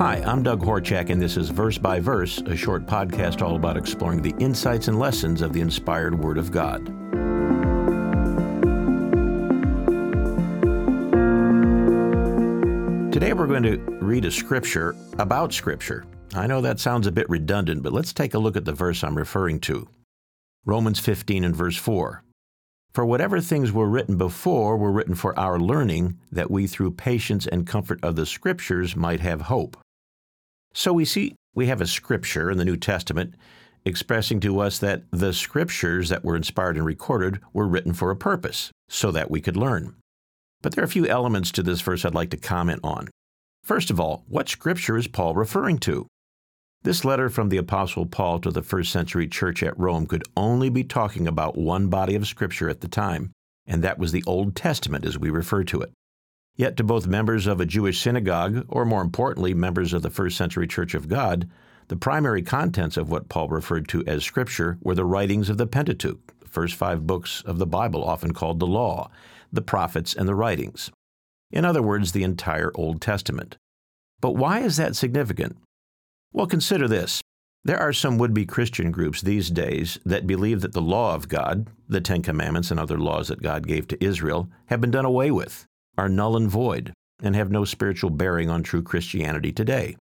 Hi, I'm Doug Horchak, and this is Verse by Verse, a short podcast all about exploring the insights and lessons of the inspired Word of God. Today we're going to read a scripture about scripture. I know that sounds a bit redundant, but let's take a look at the verse I'm referring to. Romans 15 and verse 4. For whatever things were written before were written for our learning, that we through patience and comfort of the Scriptures might have hope. So we see we have a scripture in the New Testament expressing to us that the scriptures that were inspired and recorded were written for a purpose, so that we could learn. But there are a few elements to this verse I'd like to comment on. First of all, what scripture is Paul referring to? This letter from the Apostle Paul to the first century church at Rome could only be talking about one body of Scripture at the time, and that was the Old Testament as we refer to it. Yet to both members of a Jewish synagogue, or more importantly, members of the first century Church of God, the primary contents of what Paul referred to as Scripture were the writings of the Pentateuch, the first five books of the Bible, often called the Law, the prophets, and the writings. In other words, the entire Old Testament. But why is that significant? Well, consider this. There are some would be Christian groups these days that believe that the law of God, the Ten Commandments and other laws that God gave to Israel, have been done away with, are null and void, and have no spiritual bearing on true Christianity today.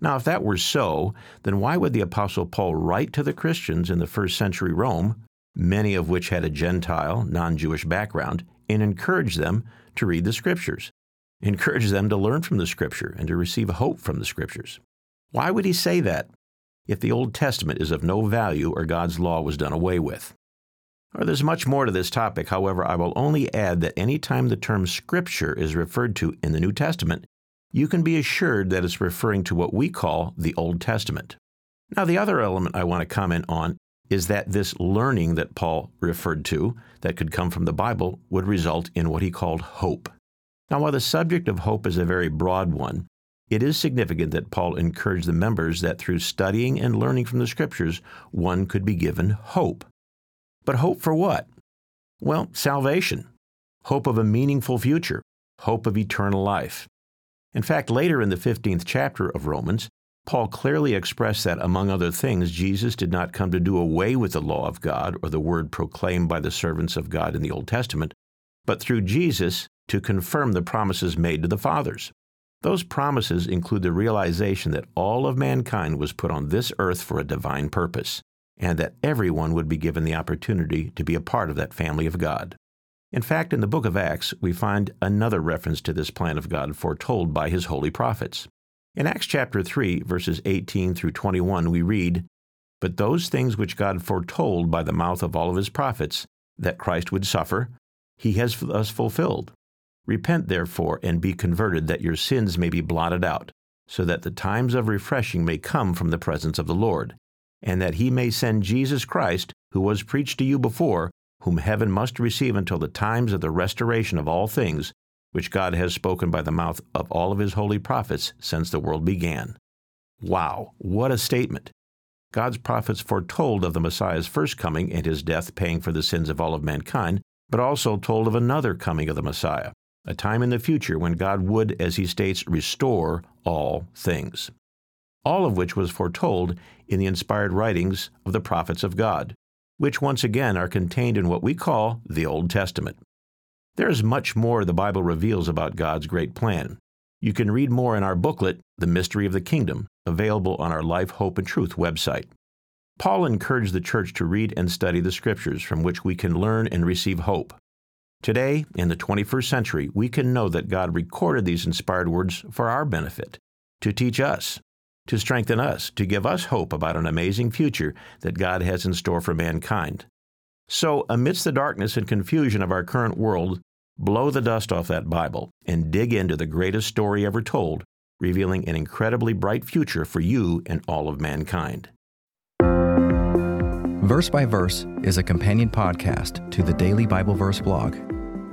Now, if that were so, then why would the Apostle Paul write to the Christians in the first century Rome, many of which had a Gentile, non Jewish background, and encourage them to read the Scriptures? Encourage them to learn from the Scripture and to receive hope from the Scriptures. Why would he say that if the Old Testament is of no value or God's law was done away with? Or there's much more to this topic. However, I will only add that any time the term Scripture is referred to in the New Testament, you can be assured that it's referring to what we call the Old Testament. Now, the other element I want to comment on is that this learning that Paul referred to, that could come from the Bible, would result in what he called hope. Now, while the subject of hope is a very broad one, it is significant that Paul encouraged the members that through studying and learning from the Scriptures, one could be given hope. But hope for what? Well, salvation, hope of a meaningful future, hope of eternal life. In fact, later in the 15th chapter of Romans, Paul clearly expressed that, among other things, Jesus did not come to do away with the law of God or the word proclaimed by the servants of God in the Old Testament, but through Jesus to confirm the promises made to the fathers. Those promises include the realization that all of mankind was put on this earth for a divine purpose, and that everyone would be given the opportunity to be a part of that family of God. In fact, in the book of Acts, we find another reference to this plan of God foretold by his holy prophets. In Acts chapter 3, verses 18 through 21, we read, But those things which God foretold by the mouth of all of his prophets, that Christ would suffer, he has thus fulfilled. Repent, therefore, and be converted, that your sins may be blotted out, so that the times of refreshing may come from the presence of the Lord, and that he may send Jesus Christ, who was preached to you before, whom heaven must receive until the times of the restoration of all things, which God has spoken by the mouth of all of his holy prophets since the world began. Wow, what a statement! God's prophets foretold of the Messiah's first coming and his death paying for the sins of all of mankind, but also told of another coming of the Messiah a time in the future when God would, as he states, restore all things. All of which was foretold in the inspired writings of the prophets of God, which once again are contained in what we call the Old Testament. There is much more the Bible reveals about God's great plan. You can read more in our booklet, The Mystery of the Kingdom, available on our Life, Hope, and Truth website. Paul encouraged the church to read and study the Scriptures from which we can learn and receive hope. Today, in the 21st century, we can know that God recorded these inspired words for our benefit, to teach us, to strengthen us, to give us hope about an amazing future that God has in store for mankind. So, amidst the darkness and confusion of our current world, blow the dust off that Bible and dig into the greatest story ever told, revealing an incredibly bright future for you and all of mankind. Verse by Verse is a companion podcast to the Daily Bible Verse blog,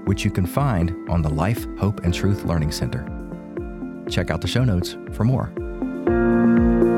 which you can find on the Life, Hope, and Truth Learning Center. Check out the show notes for more. Thank you.